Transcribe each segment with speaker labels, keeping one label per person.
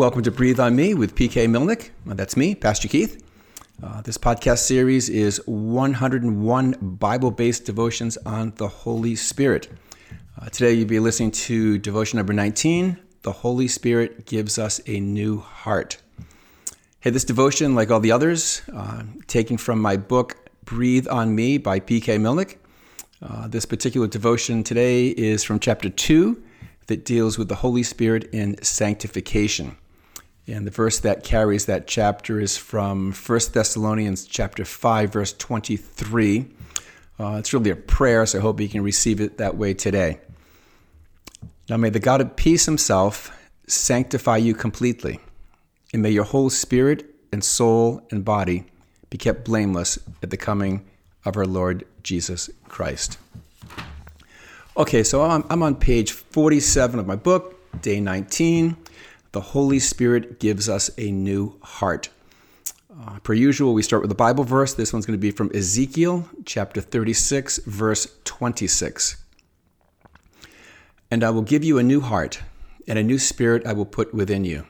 Speaker 1: Welcome to Breathe on Me with PK Milnick. That's me, Pastor Keith. Uh, this podcast series is 101 Bible based devotions on the Holy Spirit. Uh, today you'll be listening to devotion number 19 The Holy Spirit Gives Us a New Heart. Hey, this devotion, like all the others, uh, taken from my book Breathe on Me by PK Milnick. Uh, this particular devotion today is from chapter 2 that deals with the Holy Spirit in sanctification. And the verse that carries that chapter is from 1 Thessalonians chapter 5 verse 23. Uh, it's really a prayer, so I hope you can receive it that way today. Now may the God of peace himself sanctify you completely, and may your whole spirit and soul and body be kept blameless at the coming of our Lord Jesus Christ. Okay, so I'm, I'm on page 47 of my book, day 19. The Holy Spirit gives us a new heart. Uh, per usual, we start with a Bible verse. This one's going to be from Ezekiel chapter 36, verse 26. And I will give you a new heart, and a new spirit I will put within you.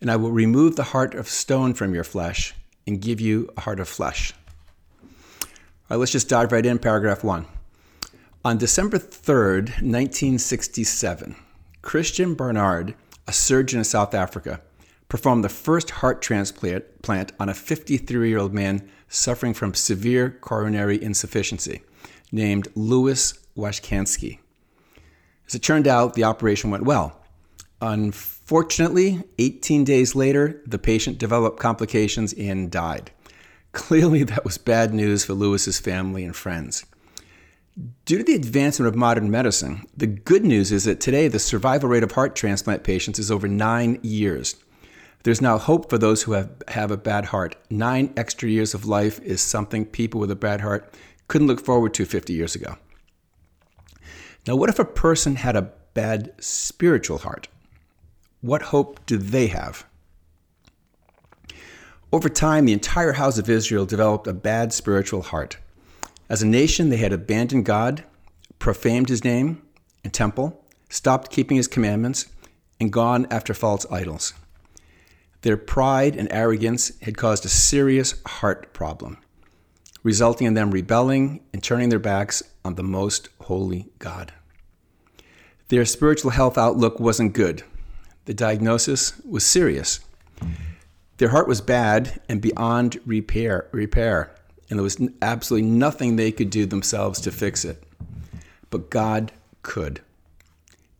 Speaker 1: And I will remove the heart of stone from your flesh and give you a heart of flesh. All right, let's just dive right in, paragraph one. On December 3rd, 1967, Christiaan Barnard, a surgeon in South Africa, performed the first heart transplant on a 53 year old man suffering from severe coronary insufficiency named Louis Washkansky. As it turned out, the operation went well. Unfortunately, 18 days later, the patient developed complications and died. Clearly, that was bad news for Louis's family and friends. Due to the advancement of modern medicine, the good news is that today the survival rate of heart transplant patients is over nine years. There's now hope for those who have, have a bad heart. Nine extra years of life is something people with a bad heart couldn't look forward to 50 years ago. Now, what if a person had a bad spiritual heart? What hope do they have? Over time, the entire house of Israel developed a bad spiritual heart. As a nation, they had abandoned God, profaned his name and temple, stopped keeping his commandments, and gone after false idols. Their pride and arrogance had caused a serious heart problem, resulting in them rebelling and turning their backs on the most holy God. Their spiritual health outlook wasn't good. The diagnosis was serious. Their heart was bad and beyond repair. repair and there was absolutely nothing they could do themselves to fix it. But God could.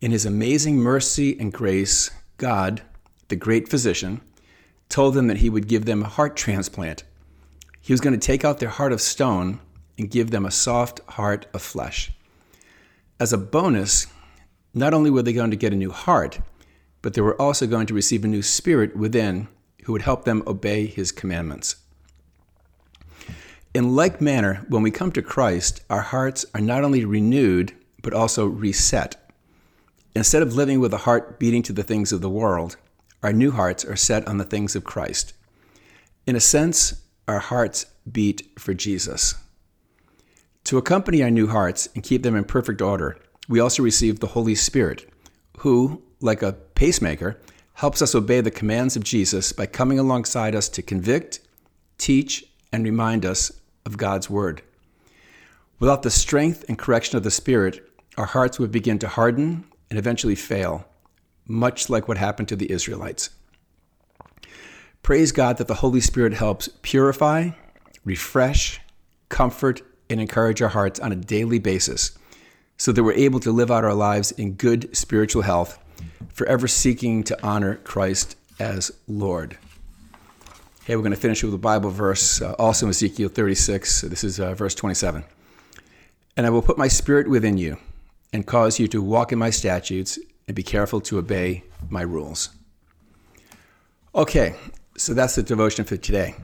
Speaker 1: In his amazing mercy and grace, God, the great physician, told them that he would give them a heart transplant. He was going to take out their heart of stone and give them a soft heart of flesh. As a bonus, not only were they going to get a new heart, but they were also going to receive a new spirit within who would help them obey his commandments. In like manner, when we come to Christ, our hearts are not only renewed, but also reset. Instead of living with a heart beating to the things of the world, our new hearts are set on the things of Christ. In a sense, our hearts beat for Jesus. To accompany our new hearts and keep them in perfect order, we also receive the Holy Spirit, who, like a pacemaker, helps us obey the commands of Jesus by coming alongside us to convict, teach, and remind us of God's Word. Without the strength and correction of the Spirit, our hearts would begin to harden and eventually fail, much like what happened to the Israelites. Praise God that the Holy Spirit helps purify, refresh, comfort, and encourage our hearts on a daily basis so that we're able to live out our lives in good spiritual health, forever seeking to honor Christ as Lord. Hey, we're going to finish with a Bible verse, uh, also in Ezekiel 36. This is uh, verse 27. And I will put my spirit within you and cause you to walk in my statutes and be careful to obey my rules. Okay, so that's the devotion for today.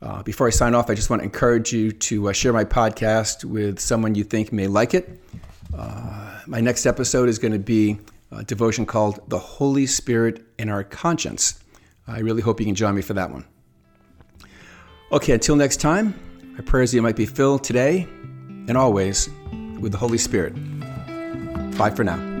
Speaker 1: Uh, before I sign off, I just want to encourage you to uh, share my podcast with someone you think may like it. Uh, my next episode is going to be a devotion called The Holy Spirit in Our Conscience. I really hope you can join me for that one. Okay, until next time, my prayers that you might be filled today and always with the Holy Spirit. Bye for now.